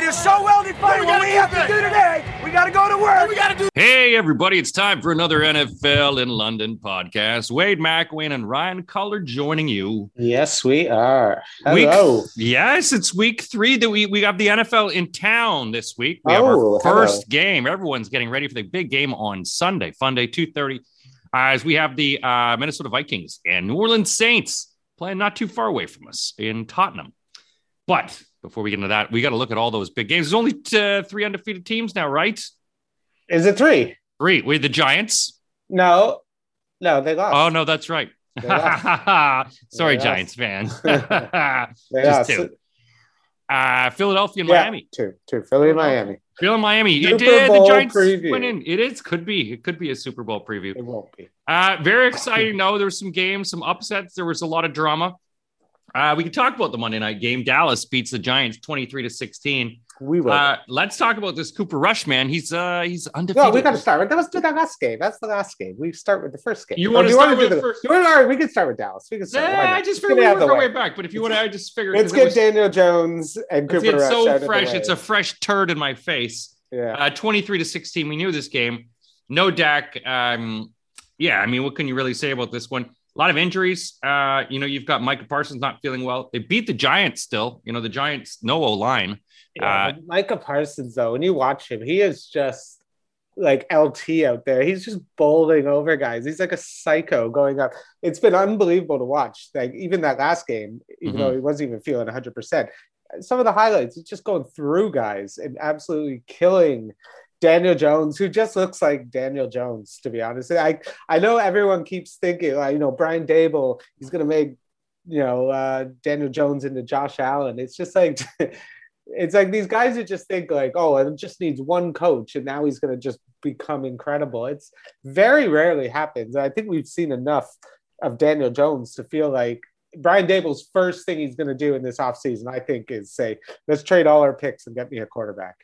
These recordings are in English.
It is so well defined. What we have to do today, we got to go to work. We got to do. Hey, everybody, it's time for another NFL in London podcast. Wade McWayne and Ryan Culler joining you. Yes, we are. Week- Hello. yes, it's week three that we, we got the NFL in town this week. We have Oh, our hello. first game. Everyone's getting ready for the big game on Sunday, Fun Day, 2.30, uh, as we have the uh, Minnesota Vikings and New Orleans Saints playing not too far away from us in Tottenham. But before we get into that, we got to look at all those big games. There's only uh, three undefeated teams now, right? Is it three? Three. We the Giants. No. No, they lost. Oh no, that's right. Sorry, Giants fan. Just two. Uh, Philadelphia and Yeah, Miami. Two. Two. Philly and Miami. Philly and Miami. Super did. Bowl the Giants preview. went in. It is. Could be. It could be a Super Bowl preview. It won't be. Uh, very exciting. No, there were some games, some upsets. There was a lot of drama. Uh, we can talk about the Monday night game. Dallas beats the Giants 23 to 16. We will. Uh, let's talk about this Cooper Rush, man. He's uh he's undefeated. no, we got to start with. Let's do that last game. That's the last game. We start with the first game. You wanna do start with the the first- You wanna- all right, we can start with Dallas. We can start. Nah? I just figured we work our way way. back. But if you want to, I just figured Let's get was- Daniel Jones and Cooper it's Rush so the fresh. It's a fresh turd in my face. yeah. Uh, 23 to 16. We knew this game. No Dak. Um, yeah, I mean, what can you really say about this one? A lot of injuries. Uh, you know, you've got Micah Parsons not feeling well. They beat the Giants still. You know, the Giants, no O line. Yeah, Uh, Micah Parsons, though, when you watch him, he is just like LT out there. He's just bowling over guys. He's like a psycho going up. It's been unbelievable to watch. Like even that last game, even Mhm. though he wasn't even feeling 100%, some of the highlights, it's just going through guys and absolutely killing Daniel Jones, who just looks like Daniel Jones, to be honest. I, I know everyone keeps thinking, like, you know, Brian Daboll, he's to make, you know, uh, Daniel Jones into Josh Allen. It's just like, it's like these guys who just think like, oh, it just needs one coach and now he's to just become incredible. It's very rarely happens. I think we've seen enough of Daniel Jones to feel like Brian Daboll's first thing he's going to do in this offseason, I think, is say, let's trade all our picks and get me a quarterback.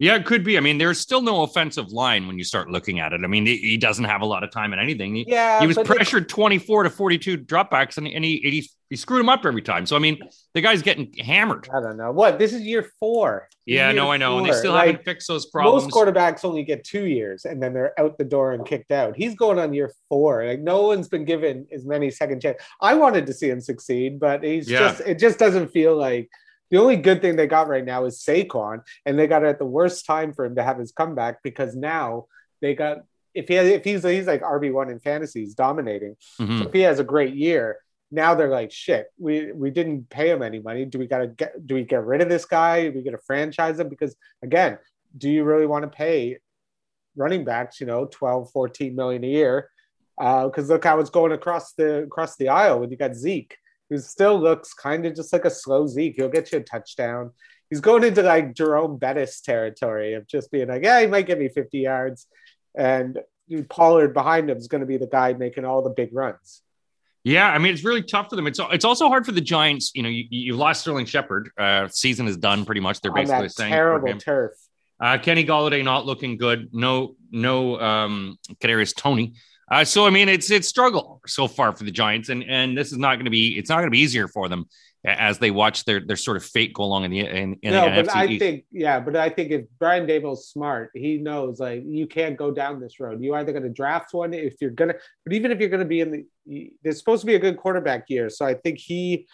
Yeah, it could be. I mean, there's still no offensive line when you start looking at it. I mean, he, he doesn't have a lot of time in anything. He, Yeah, he was but the- pressured 24 to 42 dropbacks, and, and he, he he screwed him up every time. So I mean, the guy's getting hammered. I don't know what this is year four. Yeah, year no, I know, and they still Like, haven't fixed those problems. Most quarterbacks only get two years and then they're out the door and kicked out. He's going on year four. Like no one's been given as many second chance. I wanted to see him succeed, but he's Yeah. just it just doesn't feel like the only good thing they got right now is Saquon, and they got it at the worst time for him to have his comeback because now they got if he has, if he's he's like RB one in fantasy, he's dominating. Mhm. So if he has a great year, now they're like, shit, we we didn't pay him any money. Do we gotta get do we get rid of this guy? Do we get to franchise him? Because again, do you really want to pay running backs, you know, 12, 14 million a year? Because look how it's going across the across the aisle when you got Zeke, who still looks kind of just like a slow Zeke. He'll get you a touchdown. He's going into like Jerome Bettis territory of just being like, yeah, he might give me 50 yards. And Pollard behind him is going to be the guy making all the big runs. Yeah, I mean it's really tough for them. It's it's also hard for the Giants. You know, you, you lost Sterling Shepard. Uh, season is done pretty much. They're basically saying terrible turf. Uh, Kenny Golladay not looking good. No, no, um, Kadarius Toney. Uh, so I mean, it's it's struggle so far for the Giants, and and this is not going to be it's not going to be easier for them as they watch their their sort of fate go along in the in, in no, the but NFC I East. think yeah, but I think if Brian Daboll's smart, he knows like you can't go down this road. You either going to draft one if you're gonna, but even if you're going to be in the, there's supposed to be a good quarterback year, so I think he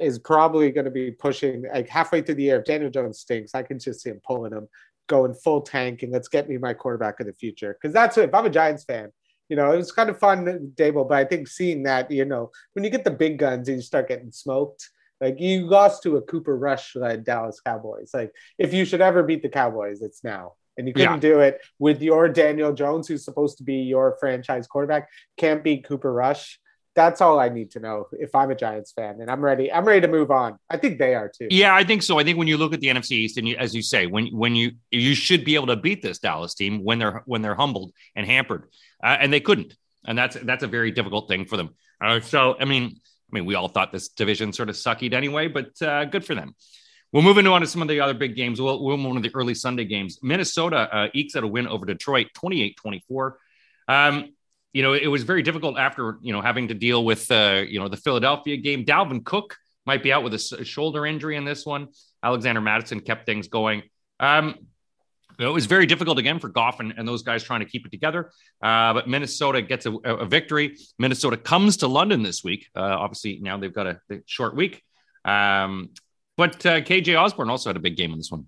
is probably going to be pushing like halfway through the year. If Daniel Jones stinks, I can just see him pulling him, going full tank, and let's get me my quarterback of the future. Because that's if I'm a Giants fan. You know, it was kind of fun, Daboll, but I think seeing that, you know, when you get the big guns and you start getting smoked, like you lost to a Cooper Rush led Dallas Cowboys. Like if you should ever beat the Cowboys, it's now. And you couldn't Yeah. do it with your Daniel Jones, who's supposed to be your franchise quarterback, can't beat Cooper Rush. That's all I need to know if I'm a Giants fan, and I'm ready. I'm ready to move on. I think they are too. Yeah, I think so. I think when you look at the NFC East, and you, as you say, when when you you should be able to beat this Dallas team when they're when they're humbled and hampered, uh, and they couldn't, and that's that's a very difficult thing for them. Uh, so, I mean, I mean, we all thought this division sort of suckied anyway, but uh, good for them. We'll move into on to some of the other big games. We'll, we'll move on to the early Sunday games. Minnesota uh, ekes out a win over Detroit, 28-24. Um, you know, it was very difficult after, you know, having to deal with, uh, you know, the Philadelphia game. Dalvin Cook might be out with a shoulder injury in this one. Alexander Mattison kept things going. Um, it was very difficult again for Goff and, and those guys trying to keep it together. Uh, but Minnesota gets a, a, victory. Minnesota comes to London this week. Uh, obviously, now they've got a, a short week. Um, but uh, KJ Osborn also had a big game in this one.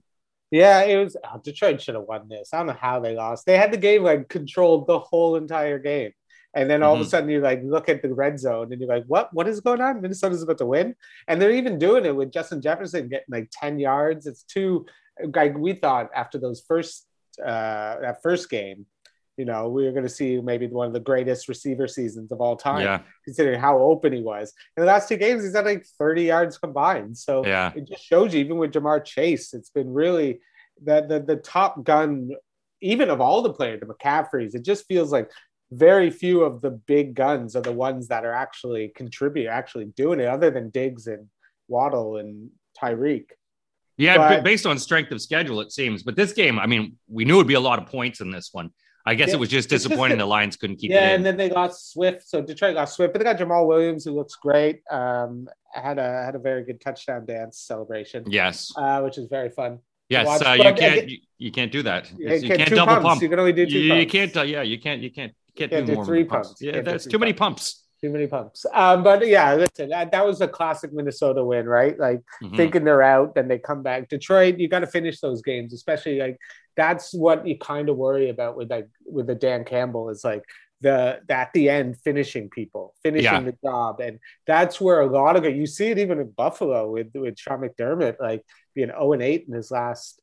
Yeah, it was oh, Detroit should have won this. I don't know how they lost. They had the game like controlled the whole entire game. And then all mm-hmm. of a mm-hmm. sudden you like look at the red zone and you're like, what? What is going on? Minnesota's about to win. And they're even doing it with Justin Jefferson getting like 10 yards. It's too like we thought after those first uh that first game, you know, we were going to see maybe one of the greatest receiver seasons of all time, yeah. considering how open he was. In the last two games, he's had like 30 yards combined. So yeah. it just shows you, even with Ja'Marr Chase, it's been really the, the, the top gun, even of all the players, the McCaffreys, it just feels like very few of the big guns are the ones that are actually contribute, actually doing it, other than Diggs and Waddle and Tyreek. Yeah, but, based on strength of schedule, it seems. But this game, I mean, we knew it'd be a lot of points in this one. I guess yeah, it was just disappointing just the Lions couldn't keep yeah, it. Yeah, and then they got Swift. So Detroit got Swift, but they got Jamaal Williams, who looks great. Um, had a had a very good touchdown dance celebration. Yes, uh, which is very fun. Yes, uh, you can't you, you, can't do that. You, you can't, double pumps. pump. You can only do two. You, you can't. Uh, yeah, you can't. You can't. You can't, can't do, do, more three pumps. pumps. Yeah, that's too many pumps. Too many pumps. Um, but yeah, listen, that, that, was a classic Minnesota win, right? Like mm-hmm. thinking they're out, then they come back. Detroit, you got to finish those games, especially like that's what you kind of worry about with like with the Dan Campbell is like the at the end finishing people, finishing yeah. the job, and that's where a lot of it. You see it even in Buffalo with with Sean McDermott, like being zero oh and eight in his last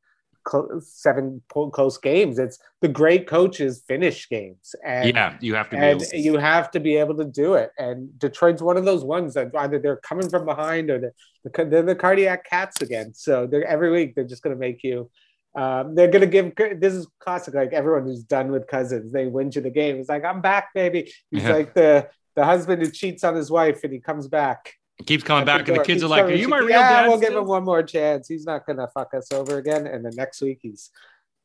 seven close games. It's the great coaches finish games, and yeah, you have to, and you have to be able to do it. And Detroit's one of those ones that either they're coming from behind or they're, they're the cardiac cats again. So they're every week they're just going to make you. Um, they're going to give this is classic. Like everyone who's done with Cousins, they win you the game. It's like I'm back, baby. He's yeah. like the the husband who cheats on his wife and he comes back keeps coming back, and the kids are like, "Are you my real yeah, dad?" We'll give him one more chance. He's not gonna fuck us over again. And the next week, he's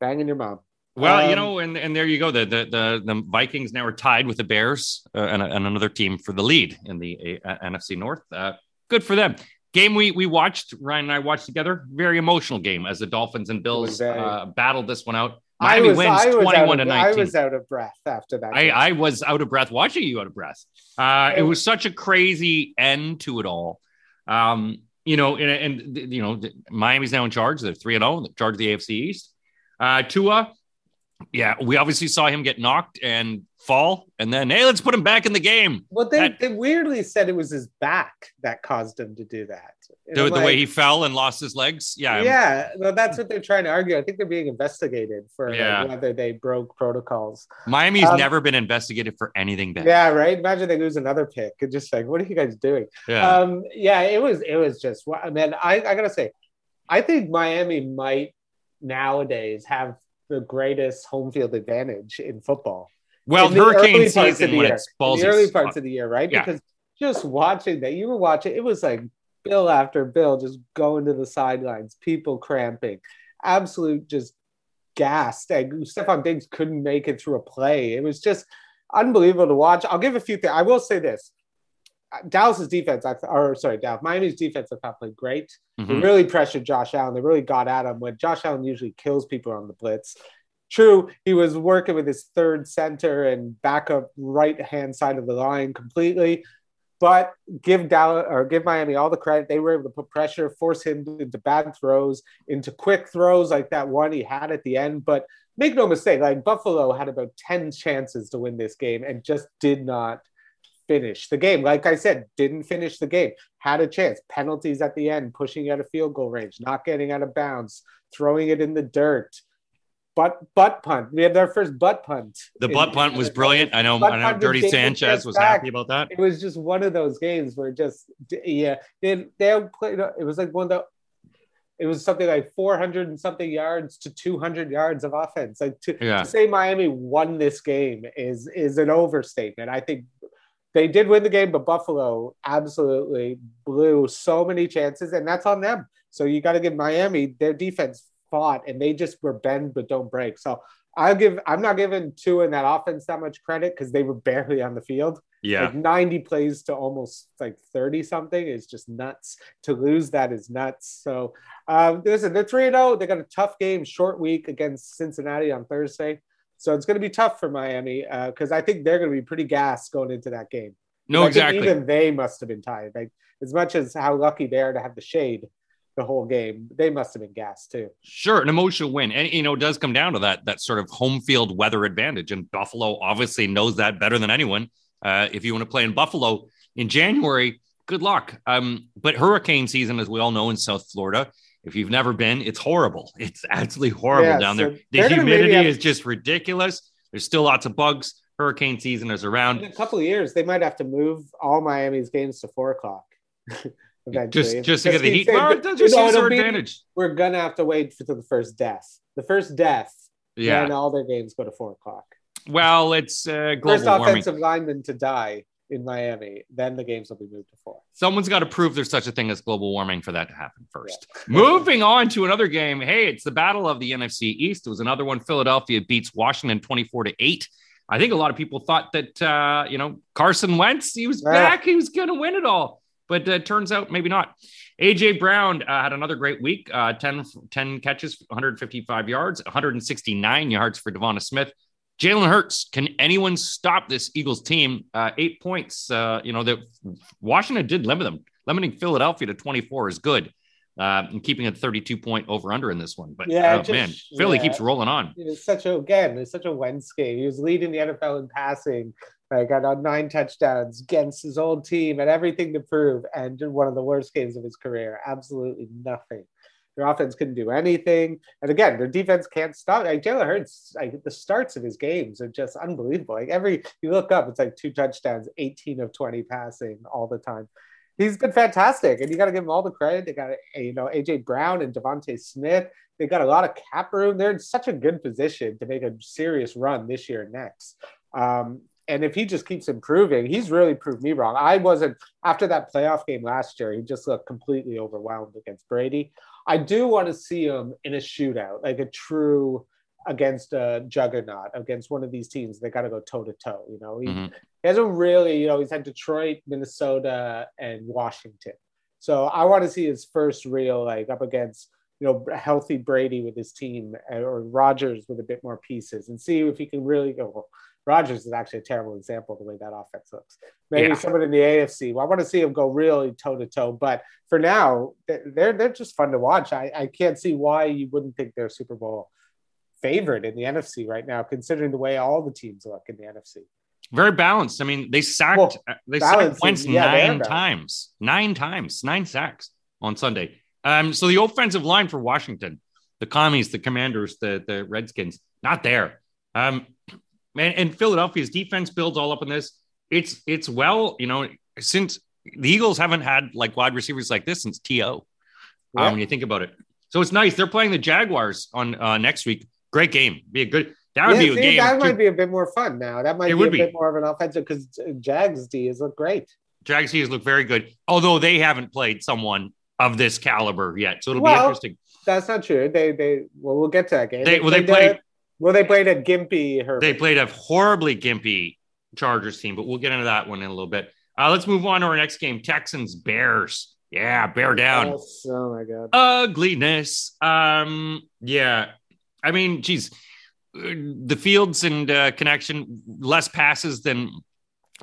banging your mom. Well, um, you know, and, and there you go. The, the the the Vikings now are tied with the Bears uh, and, and, another team for the lead in the uh, NFC North. Uh, good for them. Game we we watched Ryan and I watched together. Very emotional game as the Dolphins and Bills uh, battled this one out. Miami was, wins 21 to 19. I was out of breath after that. I, I, was out of breath watching you out of breath. Uh, it was such a crazy end to it all. Um, you know, and, and, you know, Miami's now in charge. They're three and zero, oh, charge of the AFC East. Uh, Tua, yeah, we obviously saw him get knocked and fall, and then hey, let's put him back in the game. Well, they, that, they weirdly said it was his back that caused him to do that. The, the like, way he fell and lost his legs. Yeah, yeah. Well, that's what they're trying to argue. I think they're being investigated for yeah. like, whether they broke protocols. Miami's um, never been investigated for anything bad. Yeah, right. Imagine they lose another pick and just like, what are you guys doing? Yeah, um, yeah. It was it was just. I mean, I, I gotta say, I think Miami might nowadays have the greatest home field advantage in football. Well, hurricane season when it's balls the early parts of the year, right? Yeah. Because just watching that, you were watching, it was like bill after bill just going to the sidelines, people cramping, absolute just gassed. And Stefon Diggs couldn't make it through a play. It was just unbelievable to watch. I'll give a few things. I will say this. Dallas's defense, I or sorry, Dallas, Miami's defense, I thought played great. Mm-hmm. They really pressured Josh Allen. They really got at him when Josh Allen usually kills people on the blitz. True, he was working with his third center and backup right hand side of the line completely. But give Dallas or give Miami all the credit. They were able to put pressure, force him into bad throws, into quick throws like that one he had at the end. But make no mistake, like Buffalo had about 10 chances to win this game and just did not finish the game. Like I said, didn't finish the game. Had a chance. Penalties at the end, pushing out of field goal range, not getting out of bounds, throwing it in the dirt. Butt butt punt. We had our first butt punt. The butt punt was brilliant. I know. I know. Dirty Sanchez was back. happy about that. It was just one of those games where just yeah, they they played. It was like one of the. It was something like 400 and something yards to 200 yards of offense. Like to, yeah. to say Miami won this game is is an overstatement. I think they did win the game, but Buffalo absolutely blew so many chances, and that's on them. So you got to give Miami their defense fought, and they just were bend but don't break. So I'll give. I'm not giving two in that offense that much credit because they were barely on the field. Yeah. Like 90 plays to almost like 30 something is just nuts. To lose that is nuts. So um, listen, they're 3 0. They got a tough game, short week against Cincinnati on Thursday. So it's going to be tough for Miami because uh, I think they're going to be pretty gassed going into that game. No, exactly. Even they must have been tired. Like as much as how lucky they are to have the shade the whole game, they must have been gassed too. Sure, an emotional win, and you know, it does come down to that that sort of home field weather advantage, and Buffalo obviously knows that better than anyone. Uh, if you want to play in Buffalo in January, good luck. Um, but hurricane season, as we all know in South Florida, if you've never been, it's horrible. It's absolutely horrible yeah, down so there. The humidity have... is just ridiculous. There's still lots of bugs. Hurricane season is around. In a couple of years, they might have to move all Miami's games to four o'clock. Just, just to get the heat. Well, just use their advantage. We're gonna have to wait for the first death. The first death. Yeah. And all their games go to four o'clock. Well, it's uh, global first warming. offensive lineman to die in Miami. Then the games will be moved to four. Someone's got to prove there's such a thing as global warming for that to happen first. Yeah. Moving on to another game. Hey, it's the battle of the NFC East. It was another one. Philadelphia beats Washington 24 to 8. I think a lot of people thought that uh, you know Carson Wentz, he was yeah. back, he was going to win it all, but uh, turns out maybe not. AJ Brown uh, had another great week, uh, 10, 10 catches, 155 yards, 169 yards for DeVonta Smith. Jalen Hurts, can anyone stop this Eagles team? Uh, eight points. Uh, you know that Washington did limit them. Limiting Philadelphia to 24 is good, uh, and keeping a 32 point over under in this one. But yeah, oh, just, man, Philly yeah. keeps rolling on. It's such a again, it's such a game. He was leading the NFL in passing. Like got on nine touchdowns against his old team and everything to prove, and did one of the worst games of his career. Absolutely nothing. Their offense couldn't do anything. And again, their defense can't stop. Like Jalen Hurts, like the starts of his games are just unbelievable. Like every you look up, it's like two touchdowns, 18 of 20 passing all the time. He's been fantastic, and you got to give him all the credit. They got you know AJ Brown and DeVonta Smith. They got a lot of cap room. They're in such a good position to make a serious run this year and next. Um, and if he just keeps improving, he's really proved me wrong. I wasn't after that playoff game last year. He just looked completely overwhelmed against Brady. I do want to see him in a shootout, like a true against a juggernaut, against one of these teams. They got to go toe to toe. You know, he, mm-hmm. he hasn't really, you know, he's had Detroit, Minnesota, and Washington. So I want to see his first real, like up against, you know, healthy Brady with his team or Rodgers with a bit more pieces and see if he can really go. Rodgers is actually a terrible example of the way that offense looks. Maybe yeah. someone in the AFC. Well, I want to see him go really toe to toe. But for now, they're they're just fun to watch. I, I can't see why you wouldn't think they're Super Bowl favorite in the NFC right now, considering the way all the teams look in the NFC. Very balanced. I mean, they sacked well, they sacked Wentz yeah, nine times, nine times, nine sacks on Sunday. Um, so the offensive line for Washington, the commies, the commanders, the the Redskins, not there. Um, and, and Philadelphia's defense builds all up in this. It's it's well, you know, since the Eagles haven't had like wide receivers like this since To. Um, yeah. Um, when you think about it, so it's nice. They're playing the Jaguars on uh, next week. Great game. Be a good. That would yeah, be a see, game. That might be a bit more fun now. That might it be a be. bit more of an offensive because Jags D's look great. Jags D's look very good, although they haven't played someone of this caliber yet. So it'll well, be interesting. That's not true. They they well we'll get to that game. They, well they played well, they played a gimpy. Herbert. They played a horribly gimpy Chargers team, but we'll get into that one in a little bit. Uh, let's move on to our next game: Texans Bears. Yeah, bear down. Yes. Oh my god, ugliness. Um, yeah. I mean, geez, the Fields and uh, connection less passes than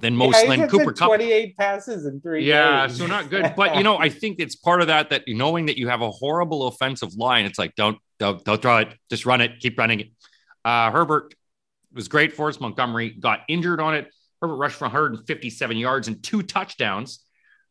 than most. Yeah, Cooper Kupp. 28 passes in three. Yeah, so not good. But you know, I think it's part of that that knowing that you have a horrible offensive line, it's like don't don't don't throw it, just run it, keep running it. Uh, Herbert was great for us. Montgomery got injured on it. Herbert rushed for 157 yards and two touchdowns.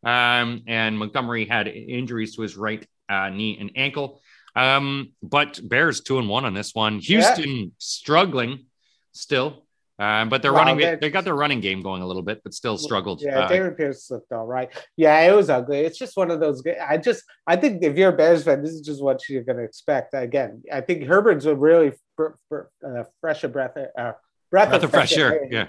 Um, and Montgomery had injuries to his right uh, knee and ankle. Um, but Bears two and one on this one. Houston yeah. struggling still. Um, but they're running. They got their running game going a little bit, but still struggled. Yeah, uh, David Pierce looked all right. Yeah, it was ugly. It's just one of those. I just, I think if you're a Bears fan, this is just what you're going to expect. Again, I think Herbert's a really uh, fresh of breath, uh, breath, breath of, fresh, air. air. Yeah,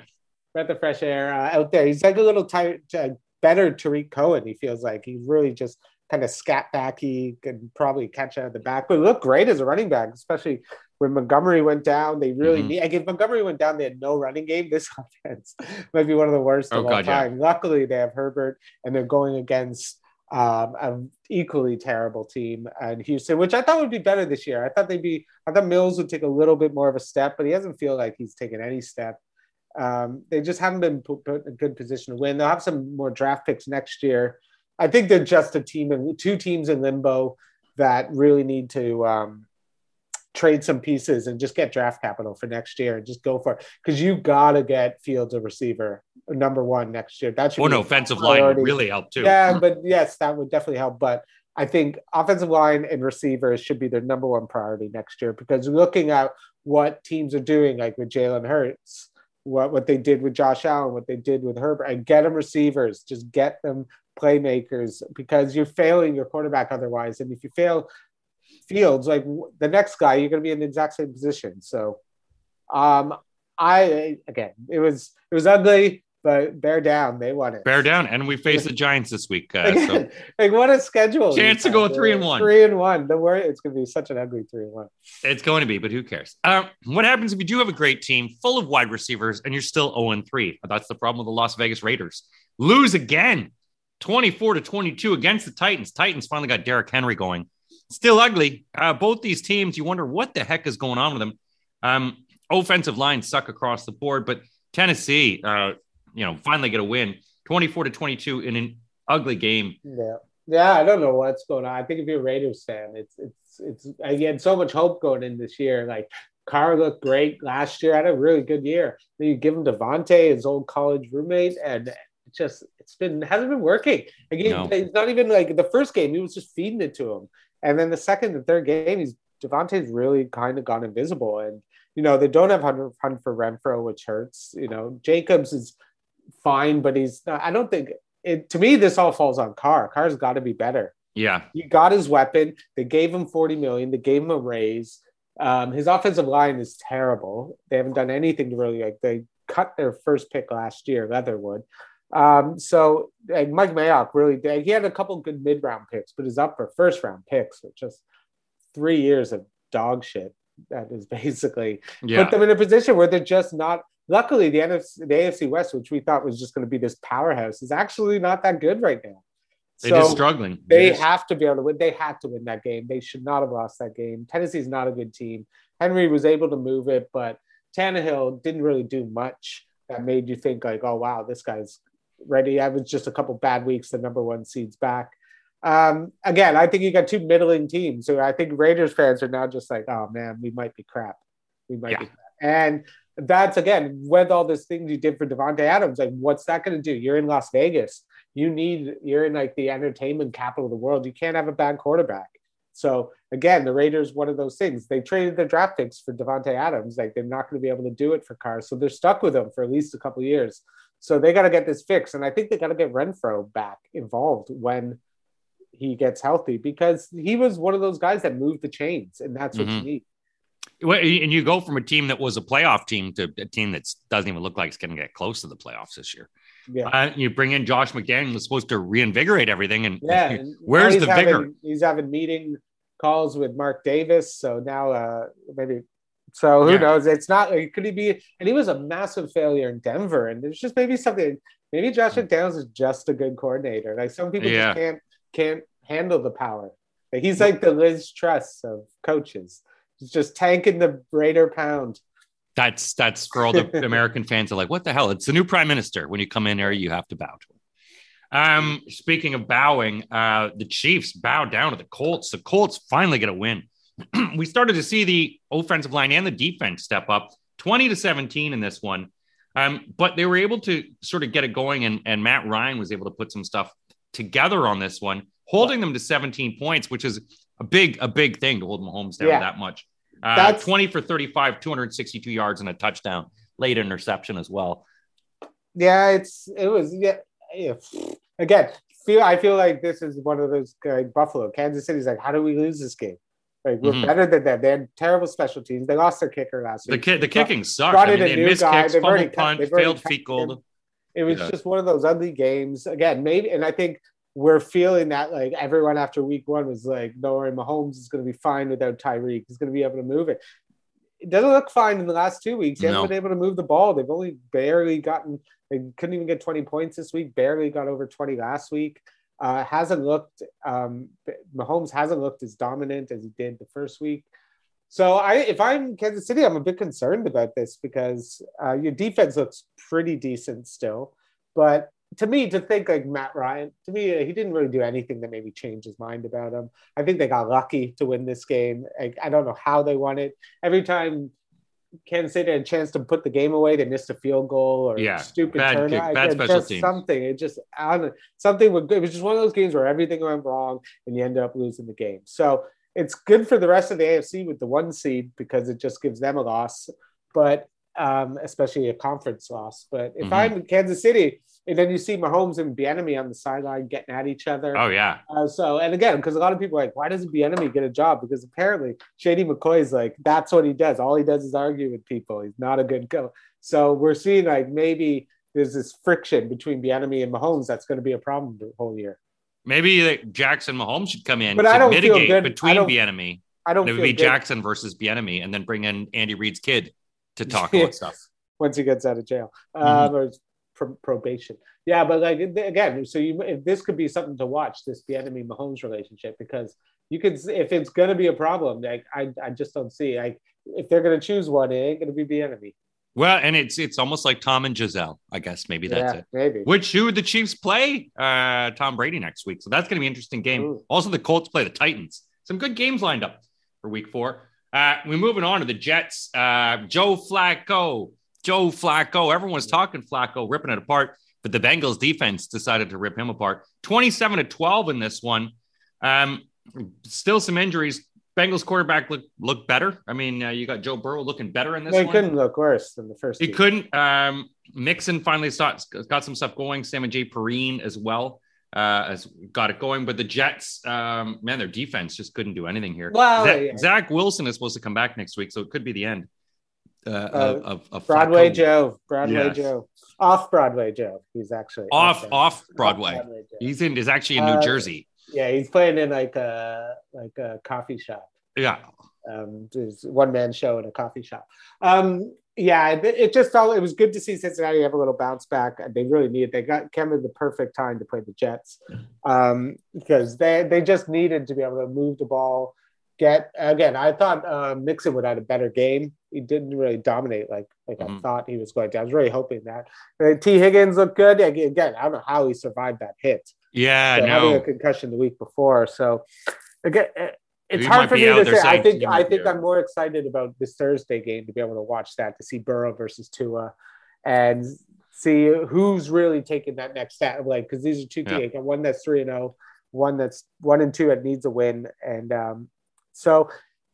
breath of fresh air uh, out there. He's like a little tired, uh, better Tarik Cohen. He feels like he's really just kind of scat backy, could probably catch out of the back, but look great as a running back, especially when Montgomery went down. They really mm-hmm. need. Like if Montgomery went down, they had no running game. This offense might be one of the worst oh, of God, all time. Yeah. Luckily, they have Herbert, and they're going against um, an equally terrible team in Houston, which I thought would be better this year. I thought they'd be. I thought Mills would take a little bit more of a step, but he doesn't feel like he's taken any step. Um, they just haven't been put, put, in a good position to win. They'll have some more draft picks next year. I think they're just a team and two teams in limbo that really need to um, trade some pieces and just get draft capital for next year and just go for it because you got to get Fields a receiver number one next year. That should. Oh, no, offensive line would really help too. Yeah, but yes, that would definitely help. But I think offensive line and receivers should be their number one priority next year because looking at what teams are doing, like with Jalen Hurts, what what they did with Josh Allen, what they did with Herbert, and get them receivers, just get them playmakers because you're failing your quarterback otherwise. And if you fail Fields, like the next guy, you're going to be in the exact same position. So, um, I again, it was it was ugly, but bear down, they won it. Bear down, and we face the Giants this week. Uh, so. like what a schedule! Chance to go three and one. Three and one. Don't worry, it's going to be such an ugly three and one. It's going to be, but who cares? Uh, what happens if you do have a great team full of wide receivers and you're still zero oh and three? That's the problem with the Las Vegas Raiders. Lose again 24 to 22 against the Titans. Titans finally got Derrick Henry going. Still ugly. Uh, both these teams, you wonder what the heck is going on with them. Um, offensive line suck across the board, but Tennessee, uh, you know, finally get a win 24 to 22 in an ugly game. Yeah. Yeah, I don't know what's going on. I think if you're a Raiders fan, it's it's it's I had so much hope going in this year. Like Carr looked great last year, had a really good year. Then you give him Davante, his old college roommate, and just it's been hasn't been working. Again, no. it's not even like the first game; he was just feeding it to him, and then the second and third game, he's Davante's really kind of gone invisible, and you know they don't have Hunt, Hunter Renfrow, which hurts. You know Jacobs is fine, but he's not, I don't think it. To me, this all falls on Carr. Carr's got to be better. Yeah, he got his weapon. They gave him forty million. They gave him a raise. Um, his offensive line is terrible. They haven't done anything to really like. They cut their first pick last year, Leatherwood. Um, so like Mike Mayock really did. He had a couple good mid round picks, but is up for first round picks, which just three years of dog shit. That is basically yeah. put them in a position where they're just not. Luckily, the NFC, the AFC West, which we thought was just going to be this powerhouse, is actually not that good right now. They're so just struggling. They have to be able to win. They had to win that game. They should not have lost that game. Tennessee's not a good team. Henry was able to move it, but Tannehill didn't really do much that made you think like, oh wow, this guy's ready. I was just a couple bad weeks, the number one seeds back. Um, again, I think you got two middling teams. So I think Raiders fans are now just like, oh man, we might be crap. We might yeah. be crap. And that's again with all this things you did for Davante Adams. Like, what's that going to do? You're in Las Vegas. You need you're in like the entertainment capital of the world. You can't have a bad quarterback. So again, the Raiders, one of those things. They traded their draft picks for Davante Adams. Like they're not going to be able to do it for Carr. So they're stuck with him for at least a couple years. So they got to get this fixed. And I think they got to get Renfrow back involved when he gets healthy because he was one of those guys that moved the chains, and that's what mm-hmm. you need. Well, and you go from a team that was a playoff team to a team that doesn't even look like it's going to get close to the playoffs this year. Yeah. Uh, you bring in Josh McDaniel, who's supposed to reinvigorate everything, and yeah, where's the having, vigor? He's having meeting calls with Mark Davis, so now uh, maybe so who yeah. knows? It's not. Like could he be? And he was a massive failure in Denver. And there's just maybe something. Maybe Josh hmm. McDaniels is just a good coordinator. Like some people yeah. just can't can't handle the power. Like he's like the Liz Truss of coaches. He's just tanking the Raider pound. That's that's for all the American fans are like, what the hell? It's the new prime minister. When you come in there, you have to bow to him. Um, speaking of bowing, uh, the Chiefs bow down to the Colts. The Colts finally get a win. we started to see the offensive line and the defense step up 20 to 17 in this one. Um, but they were able to sort of get it going, and, and Matt Ryan was able to put some stuff together on this one, holding them to 17 points, which is a big, a big thing to hold Mahomes down yeah. that much. Uh, That's 20 for 35, 262 yards and a touchdown, late interception as well. Yeah, it's it was yeah. yeah. Again, feel I feel like this is one of those like Buffalo, Kansas City's like, how do we lose this game? Like we're mm-hmm. better than them. They had terrible special teams. They lost their kicker last week. The, ki- the kicking sucked. Brought I mean, in a new guy. Kicks, fumble punt, failed feet goal. It was yeah. just one of those ugly games. Again, maybe, and I think we're feeling that like everyone after week one was like, no worry, Mahomes is going to be fine without Tyreek. He's going to be able to move it. It doesn't look fine in the last two weeks. He hasn't been able to move the ball. They've only barely gotten, they couldn't even get 20 points this week, barely got over 20 last week. Uh, hasn't looked, um, Mahomes hasn't looked as dominant as he did the first week. So I, if I'm Kansas City, I'm a bit concerned about this because uh, your defense looks pretty decent still. But to me, to think like Matt Ryan, to me, he didn't really do anything that made me change his mind about him. I think they got lucky to win this game. I, I don't know how they won it. Every time Kansas City had a chance to put the game away, they missed a field goal or Yeah, stupid bad turn. kick- bad it special just teams. Something. It just know, something. Would, it was just one of those games where everything went wrong and you end up losing the game. So it's good for the rest of the AFC with the one seed because it just gives them a loss, but um, especially a conference loss. But if Mhm. I'm in Kansas City, and then you see Mahomes and Bieniemy on the sideline getting at each other. Oh yeah, Uh, so, and again, because a lot of people are like, why doesn't Bieniemy get a job? Because apparently Shady McCoy's like, that's what he does. All he does is argue with people. He's not a good go. So we're seeing like maybe there's this friction between Bieniemy and Mahomes that's going to be a problem the whole year. maybe like, Jackson Mahomes should come in But to I don't feel good- between Bieniemy. I don't It would be good Jackson versus Bieniemy, and then bring in Andy Reid's kid to talk about stuff. once he gets out of jail Mm-hmm. um, or pro- probation. Yeah, but like again, so you this could be something to watch this the enemy Mahomes relationship because you could if it's going to be a problem, like I I just don't see like if they're going to choose one, it ain't going to be the enemy. Well, and it's it's almost like Tom and Giselle. I guess maybe that's yeah, it. maybe. Which who would the Chiefs play? Uh, Tom Brady next week. So that's going to be an interesting game. Ooh. Also, the Colts play the Titans. Some good games lined up for Week Four. Uh, we're moving on to the Jets. Uh, Joe Flacco. Joe Flacco. Everyone's talking Flacco, ripping it apart, but the Bengals defense decided to rip him apart. Twenty-seven to twelve in this one. Um, still some injuries. Bengals quarterback look look better. I mean, uh, you got Joe Burrow looking better in this They one. couldn't look worse than the first. He team. couldn't. Um, Mixon finally start, got some stuff going. Samaje Perine as well uh, has got it going. But the Jets, um, man, their defense just couldn't do anything here. Well, Zach, yeah. Zach Wilson is supposed to come back next week, so it could be the end uh, of, of, of Broadway Flacco. Joe, Broadway Yes. Joe, off Broadway Joe. He's actually Off off Broadway. Joe. He's in. Is actually in New Uh, Jersey. yeah, he's playing in like a like a coffee shop. Yeah. um, there's one man show in a coffee shop. Um, yeah, it, it just all it was good to see Cincinnati have a little bounce back. They really needed. They got came at the perfect time to play the Jets um, because they they just needed to be able to move the ball. Get again. I thought uh, Mixon would have had a better game. He didn't really dominate like like I Mhm. thought he was going to. I was really hoping that. Uh, Tee Higgins looked good again. I don't know how he survived that hit Yeah. so having a concussion the week before. So again, uh, it's hard for me to say. I think I think out. I'm more excited about this Thursday game to be able to watch that to see Burrow versus Tua and see who's really taking that next step. Like because these are two Yeah. teams, one that's three and zero, one that's one and two that needs a win, and um, so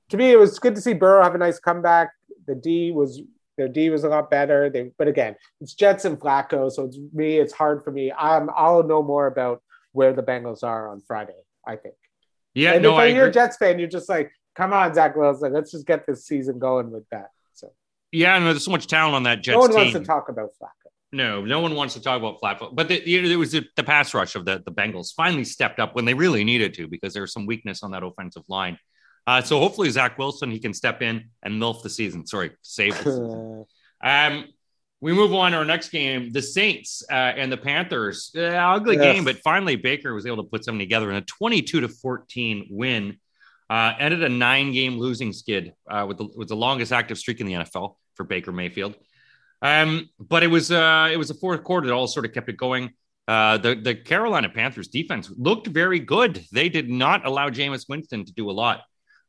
to me it was good to see Burrow have a nice comeback. The D was. Their D was a lot better. They, but again, it's Jets and Flacco, so it's me. It's hard for me. I'm. I'll know more about where the Bengals are on Friday. I think. Yeah. and no. if I you're a. Jets fan, you're just like, come on, Zach Wilson, let's just get this season going with that. So Yeah. No. There's so much talent on that Jets no one team. wants to talk about Flacco. No, no one wants to talk about Flacco. But the, you know, there was the, the pass rush of the, the Bengals finally stepped up when they really needed to because there was some weakness on that offensive line. Uh, so hopefully Zach Wilson he can step in and milk the season. Sorry, save the season. Um, we move on to our next game, the Saints uh, and the Panthers. Uh, ugly Yes. game, but finally Baker was able to put something together in a 22 to 14 win. Uh, ended a nine game losing skid uh, with, the, with the longest active streak in the NFL for Baker Mayfield. Um, but it was uh, it was the fourth quarter that all sort of kept it going. Uh, the the Carolina Panthers defense looked very good. They did not allow Jameis Winston to do a lot.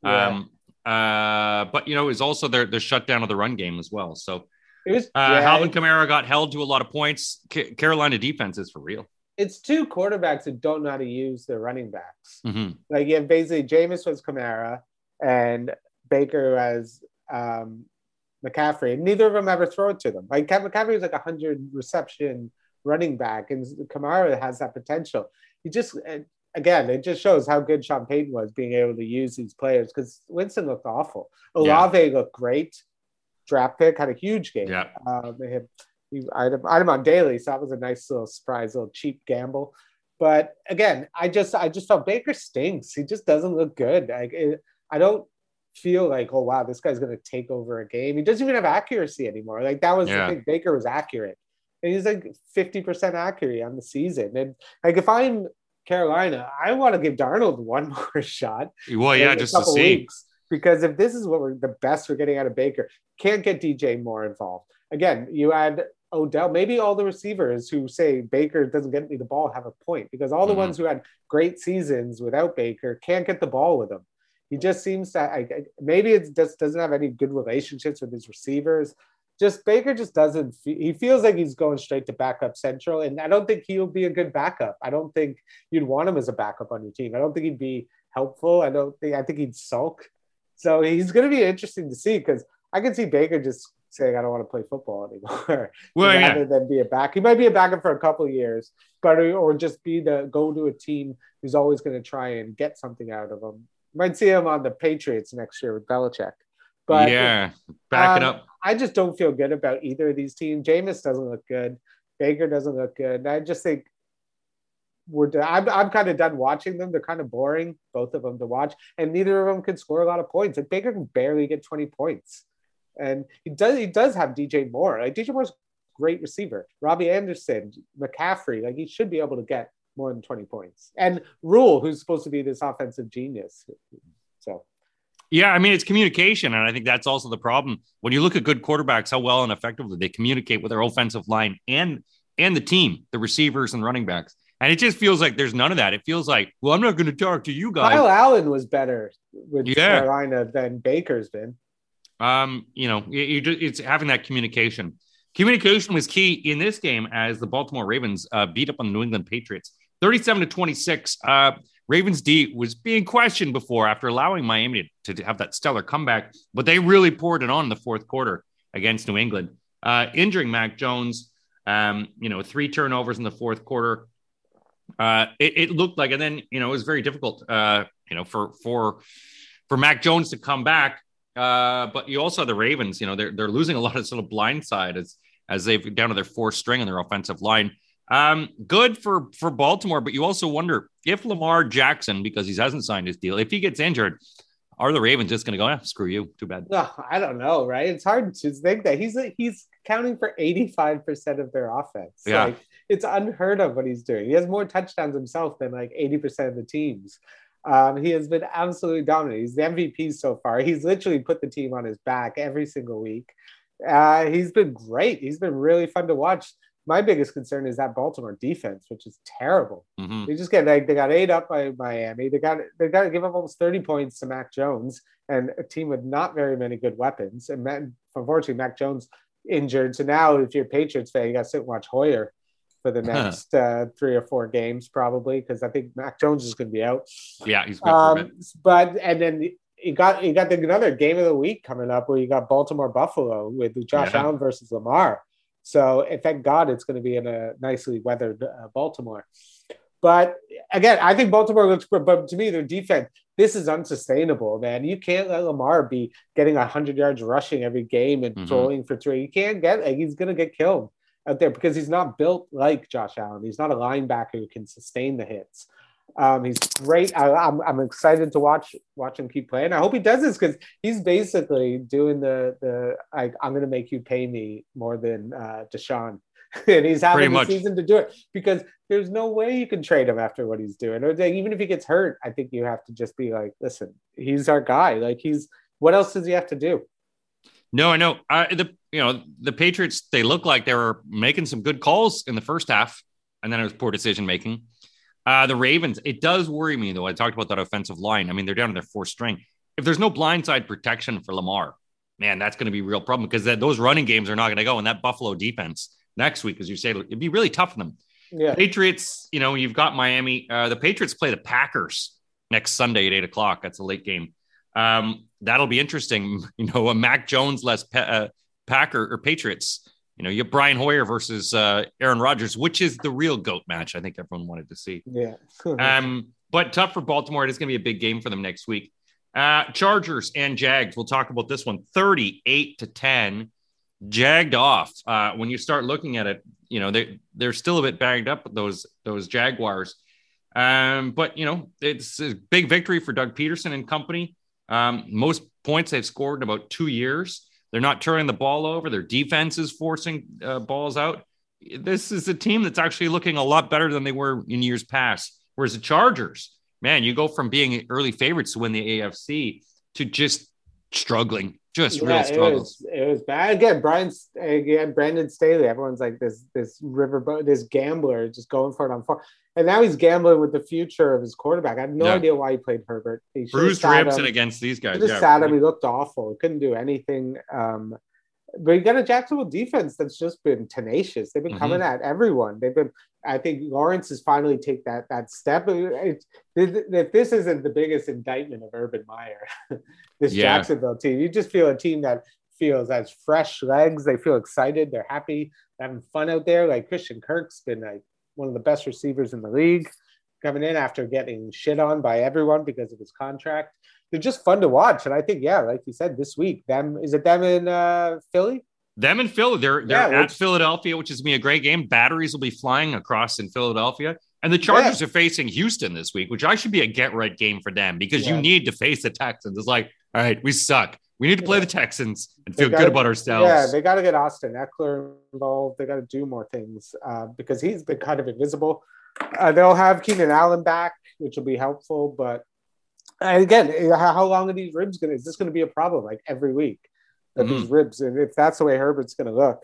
Yeah. Um, uh, but you know, it was also their their shutdown of the run game as well. So it was uh, yeah, Alvin Kamara got held to a lot of points. Ca- Carolina defense is for real. it's two quarterbacks that don't know how to use their running backs. Mhm. Like you have basically Jameis was Kamara and Baker as um, McCaffrey. And neither of them ever throw it to them. Like McCaffrey was like a hundred reception running back, and Kamara has that potential. He just again, it just shows how good Sean Payton was being able to use these players because Winston looked awful. Yeah. Olave looked great. Draft pick had a huge game. Yeah. Um, they had, he, I, had him, I had him on daily, so that was a nice little surprise, little cheap gamble. But again, I just I just felt Baker stinks. He just doesn't look good. Like it, I don't feel like oh wow this guy's going to take over a game. He doesn't even have accuracy anymore. Like that was Yeah. the thing. Baker was accurate, and he's like fifty percent accurate on the season. And like if I'm Carolina, I want to give Darnold one more shot. Well, yeah, just to see. weeks. Because if this is what we're the best we're getting out of Baker, can't get DJ Moore involved. Again, you add Odell, maybe all the receivers who say Baker doesn't get me the ball have a point because all the Mhm. ones who had great seasons without Baker can't get the ball with him. He just seems to I, I- maybe it just doesn't have any good relationships with his receivers. Just Baker just doesn't. He feels like he's going straight to backup central, and I don't think he'll be a good backup. I don't think you'd want him as a backup on your team. I don't think he'd be helpful. I don't think. I think he'd sulk. So he's going to be interesting to see because I can see Baker just saying, "I don't want to play football anymore," Well, yeah. rather than be a back. He might be a backup for a couple of years, but or just be the go to a team who's always going to try and get something out of him. Might see him on the Patriots next year with Belichick. But yeah, back it um, up. I just don't feel good about either of these teams. Jameis doesn't look good. Baker doesn't look good. And I just think we're. done. I'm, I'm kind of done watching them. They're kind of boring, both of them to watch, and neither of them can score a lot of points. Like Baker can barely get 20 points, and he does. He does have DJ Moore. Like DJ Moore's great receiver. Robbie Anderson, McCaffrey. Like he should be able to get more than 20 points. And Rhule, who's supposed to be this offensive genius. So Yeah, I mean it's communication, and I think that's also the problem. When you look at good quarterbacks, how well and effectively they communicate with their offensive line and and the team, the receivers and running backs. And it just feels like there's none of that. It feels like, well, I'm not going to talk to you guys. Kyle Allen was better with Yeah. Carolina than Baker's been. um, you know, you, you just, it's having that communication. Communication was key in this game as the Baltimore Ravens uh, beat up on the New England Patriots, thirty-seven to twenty-six. Uh, Ravens D was being questioned before after allowing Miami to, to have that stellar comeback, but they really poured it on in the fourth quarter against New England, uh, injuring Mac Jones. Um, you know, three turnovers in the fourth quarter. Uh, it, it looked like, and then you know, it was very difficult. Uh, you know, for for for Mac Jones to come back. Uh, but you also have the Ravens. You know, they're they're losing a lot of sort of blindside as as they've down to their fourth string on their offensive line. Um, good for for Baltimore, but you also wonder if Lamar Jackson, because he hasn't signed his deal, if he gets injured, are the Ravens just going to go? Eh, screw you, too bad. No, I don't know, right? It's hard to think that he's he's counting for 85% of their offense. Yeah. Like it's unheard of what he's doing. He has more touchdowns himself than like 80% of the teams. Um, he has been absolutely dominant. He's the MVP so far. He's literally put the team on his back every single week. Uh, he's been great. He's been really fun to watch. My biggest concern is that Baltimore defense, which is terrible. Mhm. They just get like they got ate up by Miami. They got they got to give up almost 30 points to Mac Jones and a team with not very many good weapons. And Matt, unfortunately, Mac Jones injured. So now, if you're a Patriots fan, you got to sit and watch Hoyer for the Huh. next uh, three or four games, probably because I think Mac Jones is going to be out. Yeah, he's good for a bit. Um, but and then you got you got the, another game of the week coming up where you got Baltimore Buffalo with Josh Yeah. Allen versus Lamar. So eh, thank God it's going to be in a nicely weathered uh, Baltimore. But again, I think Baltimore looks good. But to me, their defense, this is unsustainable, man. You can't let Lamar be getting 100 yards rushing every game and Mhm. throwing for three. You can't get, like, he's going to get killed out there because he's not built like Josh Allen. He's not a linebacker who can sustain the hits. Um, he's great. I, I'm, I'm excited to watch watch him keep playing. I hope he does this because he's basically doing the the like I'm going to make you pay me more than uh, Deshaun, and he's having the much. season to do it because there's no way you can trade him after what he's doing. Or like, even if he gets hurt, I think you have to just be like, listen, he's our guy. Like he's what else does he have to do? No, I know. Uh, the you know the Patriots. They look like they were making some good calls in the first half, and then it was poor decision making. Uh, the Ravens. It does worry me though. I talked about that offensive line. I mean, they're down to their fourth string. If there's no blindside protection for Lamar, man, that's going to be a real problem because that, those running games are not going to go. And that Buffalo defense next week, as you say, it'd be really tough for them. Yeah, Patriots. You know, you've got Miami. Uh, the Patriots play the Packers next Sunday at eight o'clock. That's a late game. Um, that'll be interesting. You know, a Mac Jones less pa- uh, Packer or Patriots. You know, you have Brian Hoyer versus uh, Aaron Rodgers, which is the real goat match. I think everyone wanted to see. yeah. Um, but tough for Baltimore. It is going to be a big game for them next week. Uh, Chargers and Jags. We'll talk about this one. Thirty-eight to ten, jagged off. Uh, when you start looking at it, you know they they're still a bit bagged up. Those those Jaguars. Um, but you know, it's a big victory for Doug Pederson and company. Um, most points they've scored in about two years. They're not turning the ball over. Their defense is forcing uh, balls out. This is a team that's actually looking a lot better than they were in years past. Whereas the Chargers, man, you go from being early favorites to win the AFC to just struggling, just yeah, real struggles. It was, it was, bad. Again, Brian, again, Brandon Staley. Everyone's like this, this riverboat, this gambler, just going for it on four. And now he's gambling with the future of his quarterback. I have no yeah. idea why he played Herbert. He Bruised ribs and against these guys. He just yeah, sat him. He looked awful. He couldn't do anything. Um, but you got a Jacksonville defense that's just been tenacious. They've been mm-hmm. coming at everyone. They've been. I think Lawrence has finally take that that step. It, if this isn't the biggest indictment of Urban Meyer, this yeah. Jacksonville team, you just feel a team that feels has fresh legs. They feel excited. They're happy, having fun out there. Like Christian Kirk's been like one of the best receivers in the league, coming in after getting shit on by everyone because of his contract they're just fun to watch. And I think, yeah, like you said, this week, them is it them in uh, Philly? Them in Philly. They're they're yeah, at Philadelphia, which is gonna be a great game. Batteries will be flying across in Philadelphia. And the Chargers yeah. are facing Houston this week, which I should be a get right game for them because yeah. you need to face the Texans. It's like, all right, we suck. We need to play the Texans and feel gotta, good about ourselves. Yeah, they got to get Austin Ekeler involved. They got to do more things uh, because he's been kind of invisible. Uh, they'll have Keenan Allen back, which will be helpful, but again, eh, how long are these ribs going to, is this going to be a problem like every week that mm-hmm. these ribs, and if that's the way Herbert's going to look,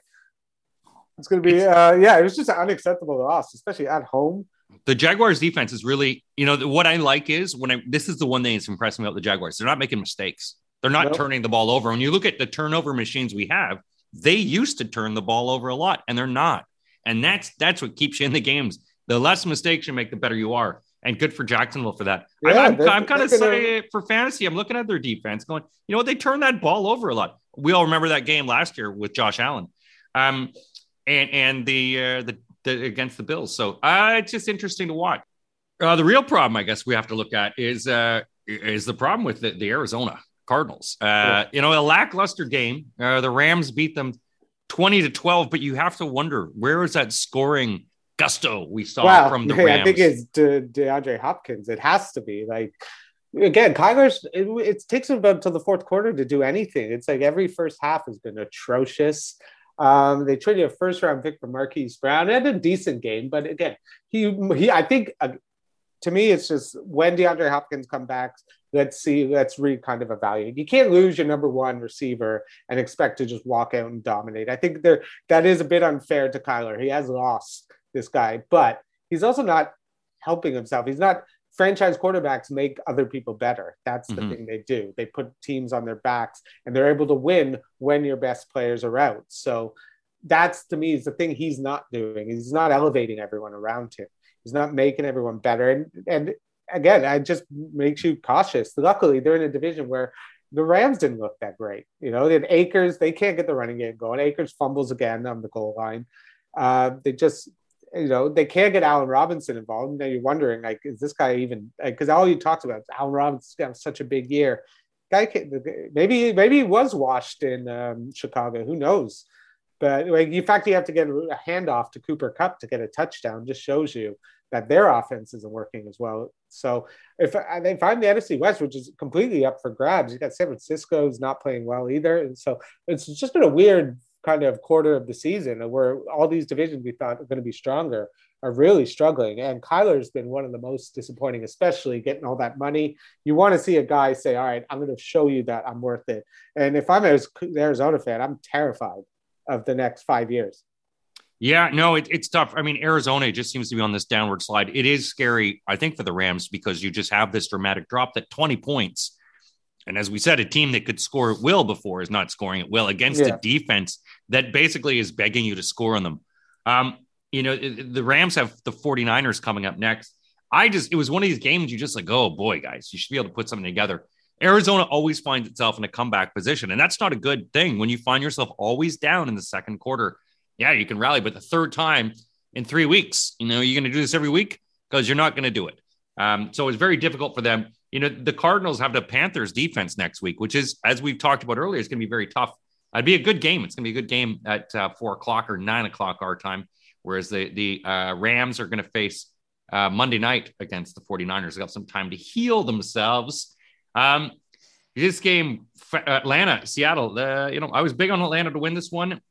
it's going to be, uh, yeah, it was just unacceptable loss, especially at home. The Jaguars defense is really, you know, what I like is when I, this is the one thing that's impressing me about the Jaguars. They're not making mistakes. They're not nope. turning the ball over. When you look at the turnover machines we have, they used to turn the ball over a lot and they're not. And that's, that's what keeps you in the games. The less mistakes you make, the better you are and good for Jacksonville for that. Yeah, I'm, I'm, I'm kind of saying for fantasy, I'm looking at their defense going, you know what, they turned that ball over a lot. We all remember that game last year with Josh Allen, um, and and the uh, the, the against the Bills. So uh, it's just interesting to watch. Uh, the real problem, I guess, we have to look at is uh, is the problem with the, the Arizona Cardinals. Uh, You know, a lackluster game. Uh, the Rams beat them twenty to twelve, but you have to wonder where is that scoring gusto we saw well, from the Rams. I think it's De- DeAndre Hopkins. It has to be like again, Kyler's it, it takes him until the fourth quarter to do anything. It's like every first half has been atrocious. Um, they traded a first round pick for Marquise Brown. Had a decent game, but again, he he I think uh, to me it's just when DeAndre Hopkins come back, let's see, let's re kind of evaluate. You can't lose your number one receiver and expect to just walk out and dominate. I think there that is a bit unfair to Kyler. He has lost this guy, but he's also not helping himself. He's not franchise quarterbacks make other people better. That's the mm-hmm. thing they do. They put teams on their backs and they're able to win when your best players are out. So that's to me is the thing he's not doing. He's not elevating everyone around him. He's not making everyone better. And and again, it just makes you cautious. Luckily, they're in a division where the Rams didn't look that great. You know, they had Akers, they can't get the running game going. Akers fumbles again on the goal line. Uh, they just you know, they can't get Allen Robinson involved. Now you're wondering, like, is this guy even? Because all you talked about, Allen Robinson's got such a big year. Guy, maybe maybe he was washed in um, Chicago. Who knows? But like, in fact, you have to get a handoff to Cooper Kupp to get a touchdown. Just shows you that their offense isn't working as well. So if if I'm the NFC West, which is completely up for grabs, you got San Francisco's not playing well either, and so it's just been a weird kind of quarter of the season where all these divisions we thought were going to be stronger are really struggling. And Kyler's been one of the most disappointing, especially getting all that money. You want to see a guy say, All right, I'm going to show you that I'm worth it. And if I'm an Arizona fan, I'm terrified of the next five years. Yeah, no, it, it's tough. I mean, Arizona just seems to be on this downward slide. It is scary, I think, for the Rams because you just have this dramatic drop that 20 points and as we said, a team that could score at will before is not scoring at will against yeah. a defense that basically is begging you to score on them. Um, you know, the Rams have the 49ers coming up next. I just, it was one of these games you just like, oh boy, guys, you should be able to put something together. Arizona always finds itself in a comeback position, and that's not a good thing when you find yourself always down in the second quarter. Yeah, you can rally, but the third time in three weeks, you know, you're going to do this every week because you're not going to do it. Um, so it's very difficult for them you know, the Cardinals have the Panthers defense next week, which is, as we've talked about earlier, it's going to be very tough. It'd be a good game. It's going to be a good game at uh, four o'clock or nine o'clock our time. Whereas the the uh, Rams are going to face uh, Monday night against the 49ers. They got some time to heal themselves. Um, this game, Atlanta, Seattle, uh, you know, I was big on Atlanta to win this one.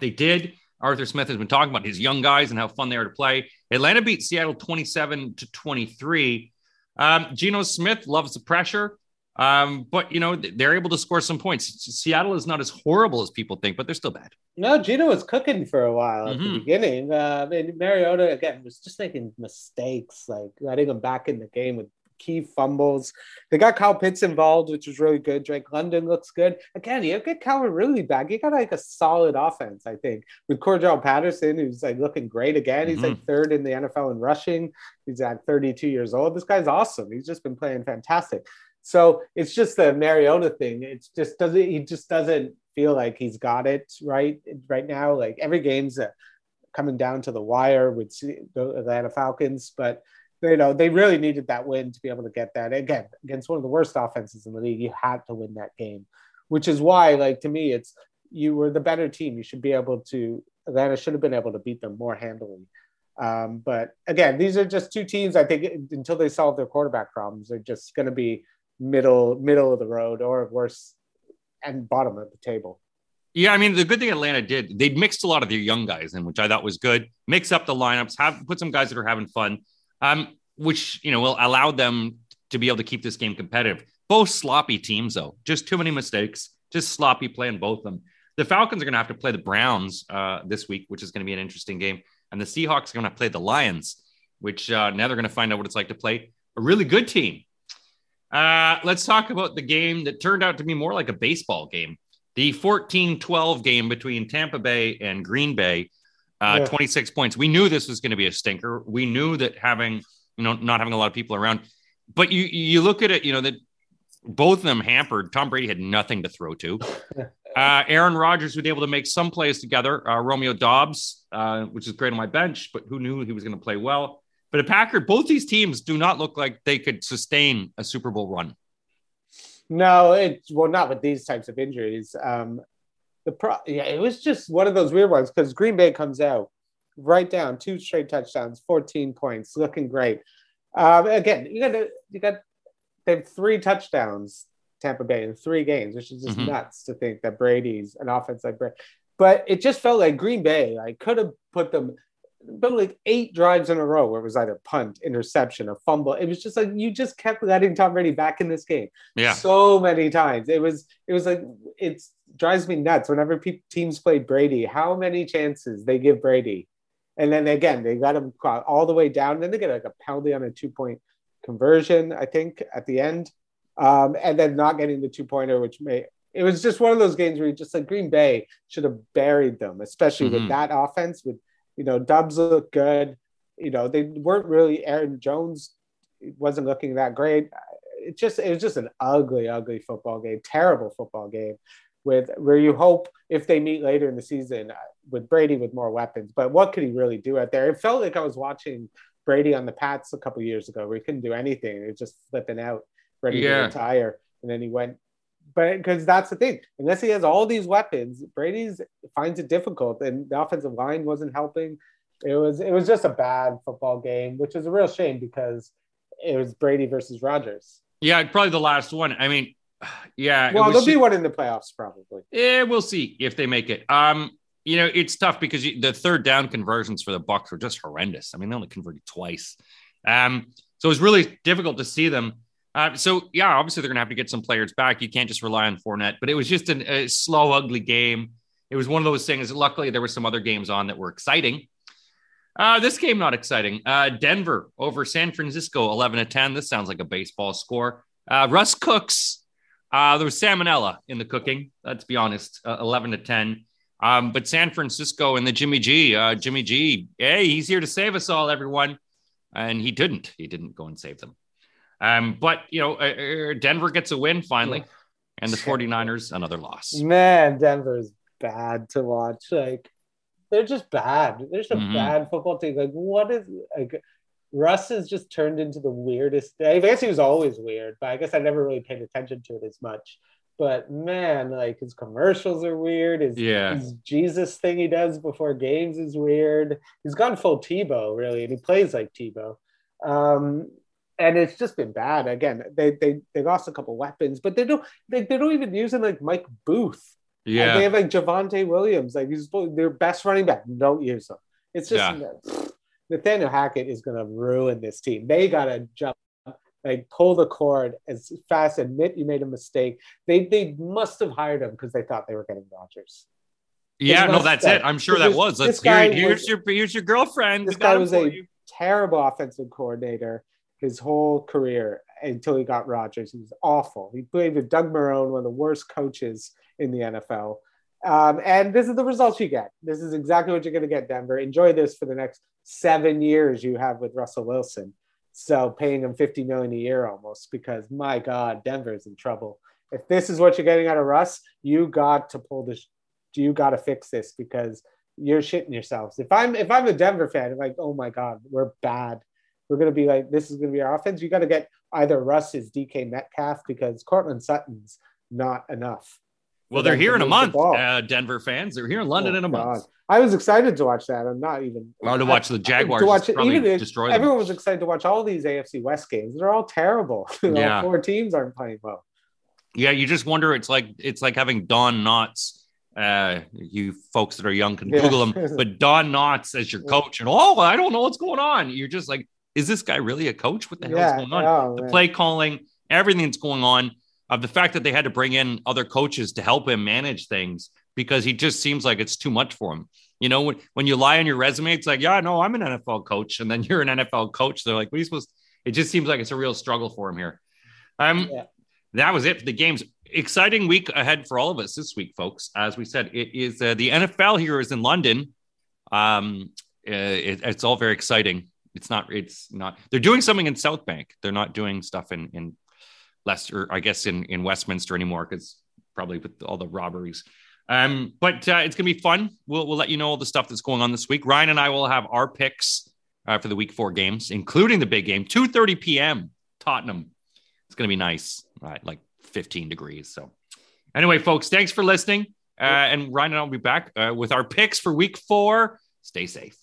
They did. Arthur Smith has been talking about his young guys and how fun they are to play. Atlanta beat Seattle 27 to 23. Um, Geno Smith loves the pressure. Um, but you know they're able to score some points. Seattle is not as horrible as people think, but they're still bad. No, Geno was cooking for a while at mm-hmm. the beginning. Uh, and Mariota again was just making mistakes, like letting him back in the game with key fumbles. They got Kyle Pitts involved, which was really good. Drake London looks good. Again, you get Calvin Ridley back. You got like a solid offense, I think, with Cordarrelle Patterson, who's like looking great again. He's mm-hmm. like third in the NFL in rushing. He's at 32 years old. This guy's awesome. He's just been playing fantastic. So it's just the Mariota thing. It's just doesn't he just doesn't feel like he's got it right right now. Like every game's uh, coming down to the wire with the Atlanta Falcons, but you know they really needed that win to be able to get that again against one of the worst offenses in the league. You had to win that game, which is why, like to me, it's you were the better team. You should be able to. Atlanta should have been able to beat them more handily. Um, but again, these are just two teams. I think until they solve their quarterback problems, they're just going to be middle middle of the road or worse and bottom of the table. Yeah, I mean the good thing Atlanta did, they mixed a lot of their young guys in, which I thought was good. Mix up the lineups, have put some guys that are having fun, um, which you know will allow them to be able to keep this game competitive. Both sloppy teams though, just too many mistakes, just sloppy play in both of them. The Falcons are going to have to play the Browns uh, this week, which is going to be an interesting game, and the Seahawks are going to play the Lions, which uh, now they're going to find out what it's like to play a really good team uh, let's talk about the game that turned out to be more like a baseball game. The 14 12 game between Tampa Bay and Green Bay, uh, yeah. 26 points. We knew this was going to be a stinker. We knew that having, you know, not having a lot of people around, but you, you look at it, you know, that both of them hampered. Tom Brady had nothing to throw to. Uh, Aaron Rodgers was able to make some plays together. Uh, Romeo Doubs, uh, which is great on my bench, but who knew he was going to play well? But a Packer, both these teams do not look like they could sustain a Super Bowl run. No, it well, not with these types of injuries. Um, the pro, yeah, it was just one of those weird ones because Green Bay comes out right down two straight touchdowns, 14 points, looking great. Um, again, you got you got they have three touchdowns, Tampa Bay in three games, which is just mm-hmm. nuts to think that Brady's an offense like Brady. But it just felt like Green Bay. I could have put them but like eight drives in a row where it was either punt, interception, a fumble. It was just like you just kept letting Tom Brady back in this game. Yeah. So many times. It was it was like it drives me nuts whenever pe- teams play Brady, how many chances they give Brady. And then again, they got him all the way down. Then they get like a penalty on a two point conversion, I think, at the end. Um, and then not getting the two pointer, which may it was just one of those games where you just like Green Bay should have buried them, especially mm-hmm. with that offense with you know, Doubs looked good. You know, they weren't really Aaron Jones wasn't looking that great. It just it was just an ugly, ugly football game, terrible football game. With where you hope if they meet later in the season uh, with Brady with more weapons, but what could he really do out there? It felt like I was watching Brady on the Pats a couple years ago, where he couldn't do anything. He was just flipping out, ready yeah. to retire, and then he went but because that's the thing, unless he has all these weapons, Brady's finds it difficult, and the offensive line wasn't helping. It was it was just a bad football game, which is a real shame because it was Brady versus Rodgers. Yeah, probably the last one. I mean, yeah. Well, there'll be one in the playoffs probably. Yeah, we'll see if they make it. Um, you know, it's tough because you, the third down conversions for the Bucs were just horrendous. I mean, they only converted twice. Um, so it was really difficult to see them. Uh, so yeah, obviously they're going to have to get some players back. You can't just rely on Fournette. But it was just an, a slow, ugly game. It was one of those things. Luckily, there were some other games on that were exciting. Uh, this game not exciting. Uh, Denver over San Francisco, eleven to ten. This sounds like a baseball score. Uh, Russ cooks. Uh, there was salmonella in the cooking. Let's be honest. Uh, eleven to ten. Um, but San Francisco and the Jimmy G. Jimmy G. Hey, he's here to save us all, everyone. And he didn't. He didn't go and save them. Um, but, you know, uh, uh Denver gets a win finally, and the 49ers, another loss. Man, Denver is bad to watch. Like, they're just bad. They're just a mm-hmm. bad football team. Like, what is, like, Russ has just turned into the weirdest. I guess he was always weird, but I guess I never really paid attention to it as much. But man, like his commercials are weird. His, yeah. his Jesus thing he does before games is weird. He's gone full Tebow, really, and he plays like Tebow. Um, and it's just been bad. Again, they they they lost a couple weapons, but they don't they, they don't even use it like Mike Booth. Yeah, and they have like Javonte Williams, like he's their best running back. Don't use him. It's just yeah. Nathaniel Hackett is going to ruin this team. They got to jump, like pull the cord as fast. Admit you made a mistake. They they must have hired him because they thought they were getting Rodgers. Yeah, no, that's it. I'm sure that was. Let's hear, here's was, your here's your girlfriend. This guy was a you. terrible offensive coordinator his whole career until he got Rodgers. He was awful. He played with Doug Marrone, one of the worst coaches in the NFL. Um, and this is the results you get. This is exactly what you're going to get, Denver. Enjoy this for the next seven years you have with Russell Wilson. So paying him 50 million a year almost because my God, Denver's in trouble. If this is what you're getting out of Russ, you got to pull this, you got to fix this because you're shitting yourselves. If I'm if I'm a Denver fan, I'm like, oh my God, we're bad. We're gonna be like, this is gonna be our offense. You got to get either Russ is DK Metcalf because Courtland Sutton's not enough. Well, they're here in a month, uh, Denver fans. They're here in London oh, in a God. month. I was excited to watch that. I'm not even. Well, to watch the Jaguars. To watch it, even destroy everyone was excited to watch all these AFC West games. They're all terrible. yeah. four teams aren't playing well. Yeah, you just wonder. It's like it's like having Don Knotts. Uh, you folks that are young can Google him, but Don Knotts as your coach, and oh, I don't know what's going on. You're just like, is this guy really a coach? What the hell yeah, is going on? Oh, the man. play calling, everything that's going on. Of the fact that they had to bring in other coaches to help him manage things because he just seems like it's too much for him. You know, when, when you lie on your resume, it's like, yeah, no, I'm an NFL coach. And then you're an NFL coach. They're like, what are you supposed to? It just seems like it's a real struggle for him here. Um, yeah. That was it for the games. Exciting week ahead for all of us this week, folks. As we said, it is uh, the NFL here is in London. Um, uh, it, it's all very exciting. It's not, it's not, they're doing something in South Bank. They're not doing stuff in, in Leicester, I guess in, in Westminster anymore, because probably with all the robberies. Um, but uh, it's gonna be fun. We'll we'll let you know all the stuff that's going on this week. Ryan and I will have our picks uh, for the week four games, including the big game, two thirty p.m. Tottenham. It's gonna be nice, right? Like fifteen degrees. So, anyway, folks, thanks for listening. Uh, and Ryan and I will be back uh, with our picks for week four. Stay safe.